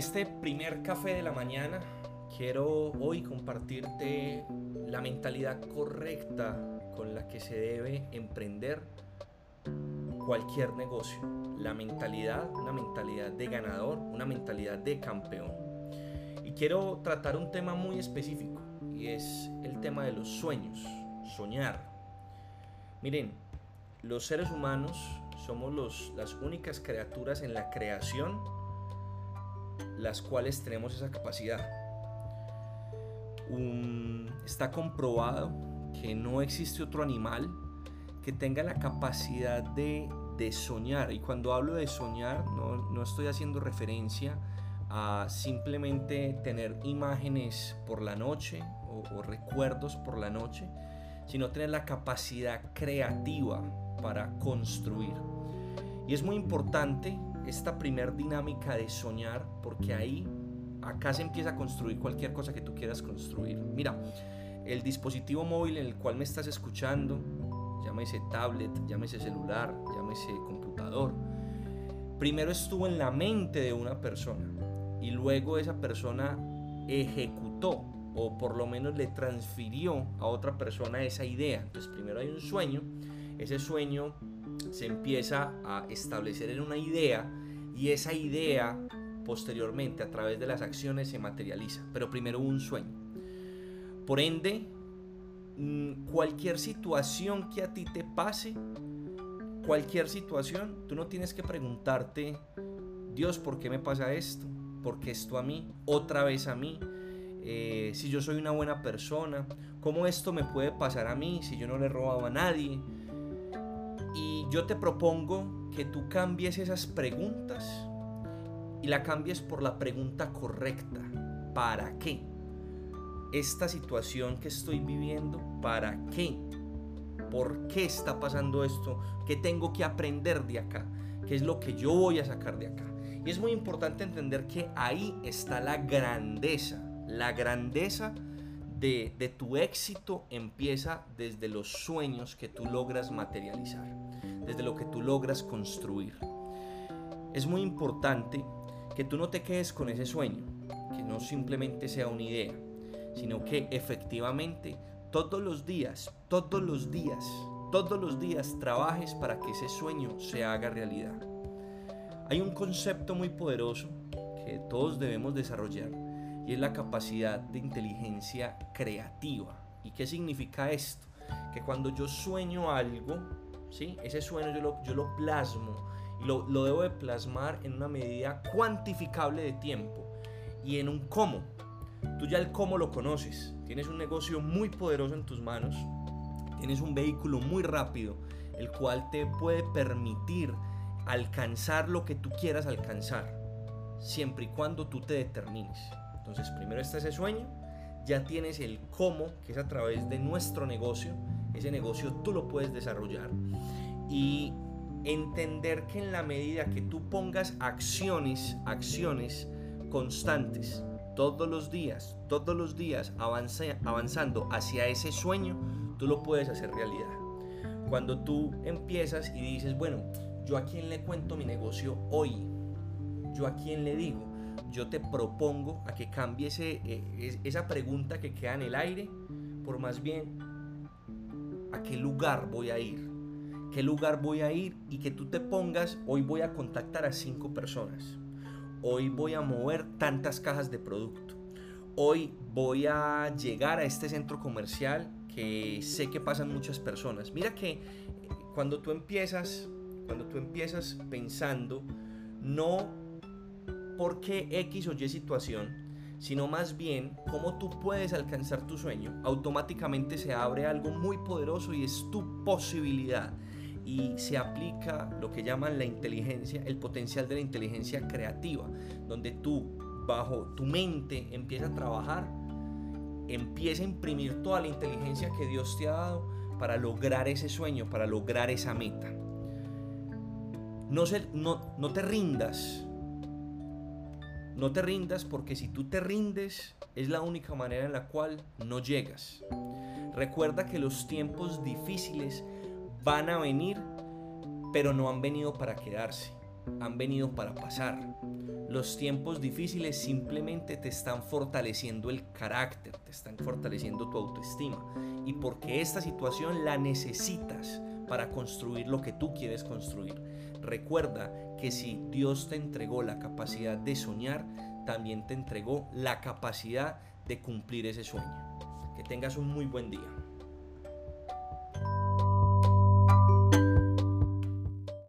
este primer café de la mañana quiero hoy compartirte la mentalidad correcta con la que se debe emprender cualquier negocio. La mentalidad, una mentalidad de ganador, una mentalidad de campeón. Y quiero tratar un tema muy específico y es el tema de los sueños, soñar. Miren, los seres humanos somos los, las únicas criaturas en la creación las cuales tenemos esa capacidad. está comprobado que no existe otro animal que tenga la capacidad de, soñar. Y cuando hablo de soñar, no, estoy haciendo referencia a simplemente tener imágenes por la noche o recuerdos por la noche, sino tener la capacidad creativa para construir. Y es muy importante esta primer dinámica de soñar, porque ahí, acá se empieza a construir cualquier cosa que tú quieras construir. Mira, el dispositivo móvil en el cual me estás escuchando, llámese tablet, llámese celular, llámese computador, primero estuvo en la mente de una persona y luego esa persona ejecutó o por lo menos le transfirió a otra persona esa idea. Entonces primero hay un sueño, ese sueño se empieza a establecer en una idea y esa idea posteriormente a través de las acciones se materializa, pero primero un sueño. Por ende, mm, cualquier situación que a ti te pase, cualquier situación, tú no tienes que preguntarte, Dios, ¿por qué me pasa esto? ¿Por qué esto a mí? Otra vez a mí. Eh, si yo soy una buena persona, ¿cómo esto me puede pasar a mí si yo no le he robado a nadie? Y yo te propongo que tú cambies esas preguntas y la cambies por la pregunta correcta. ¿Para qué? Esta situación que estoy viviendo, ¿para qué? ¿Por qué está pasando esto? ¿Qué tengo que aprender de acá? ¿Qué es lo que yo voy a sacar de acá? Y es muy importante entender que ahí está la grandeza. La grandeza de, tu éxito empieza desde los sueños que tú logras materializar, desde lo que tú logras construir. Es muy importante que tú no te quedes con ese sueño, que no simplemente sea una idea, sino que efectivamente todos los días, todos los días, todos los días trabajes para que ese sueño se haga realidad. Hay un concepto muy poderoso que todos debemos desarrollar y es la capacidad de inteligencia creativa. ¿Y qué significa esto? Que cuando yo sueño algo, ¿sí? ese sueño yo lo, yo lo plasmo y lo, lo debo de plasmar en una medida cuantificable de tiempo y en un cómo. Tú ya el cómo lo conoces. Tienes un negocio muy poderoso en tus manos. Tienes un vehículo muy rápido, el cual te puede permitir alcanzar lo que tú quieras alcanzar, siempre y cuando tú te determines. Entonces, primero está ese sueño, ya tienes el cómo, que es a través de nuestro negocio. Ese negocio tú lo puedes desarrollar. Y entender que en la medida que tú pongas acciones, acciones constantes, todos los días, todos los días avanzando hacia ese sueño, tú lo puedes hacer realidad. Cuando tú empiezas y dices, bueno, yo a quién le cuento mi negocio hoy, yo a quién le digo, yo te propongo a que cambies eh, esa pregunta que queda en el aire por más bien a qué lugar voy a ir. ¿Qué lugar voy a ir? Y que tú te pongas, hoy voy a contactar a cinco personas. Hoy voy a mover tantas cajas de producto. Hoy voy a llegar a este centro comercial que sé que pasan muchas personas. Mira que eh, cuando tú empiezas, cuando tú empiezas pensando, no por qué X o Y situación, sino más bien cómo tú puedes alcanzar tu sueño, automáticamente se abre algo muy poderoso y es tu posibilidad. Y se aplica lo que llaman la inteligencia, el potencial de la inteligencia creativa, donde tú, bajo tu mente, empieza a trabajar, empieza a imprimir toda la inteligencia que Dios te ha dado para lograr ese sueño, para lograr esa meta. No, se, no, no te rindas, no te rindas porque si tú te rindes es la única manera en la cual no llegas. Recuerda que los tiempos difíciles van a venir, pero no han venido para quedarse. han venido para pasar. Los tiempos difíciles simplemente te están fortaleciendo el carácter, te están fortaleciendo tu autoestima. Y porque esta situación la necesitas para construir lo que tú quieres construir. Recuerda que si Dios te entregó la capacidad de soñar, también te entregó la capacidad de cumplir ese sueño. Que tengas un muy buen día.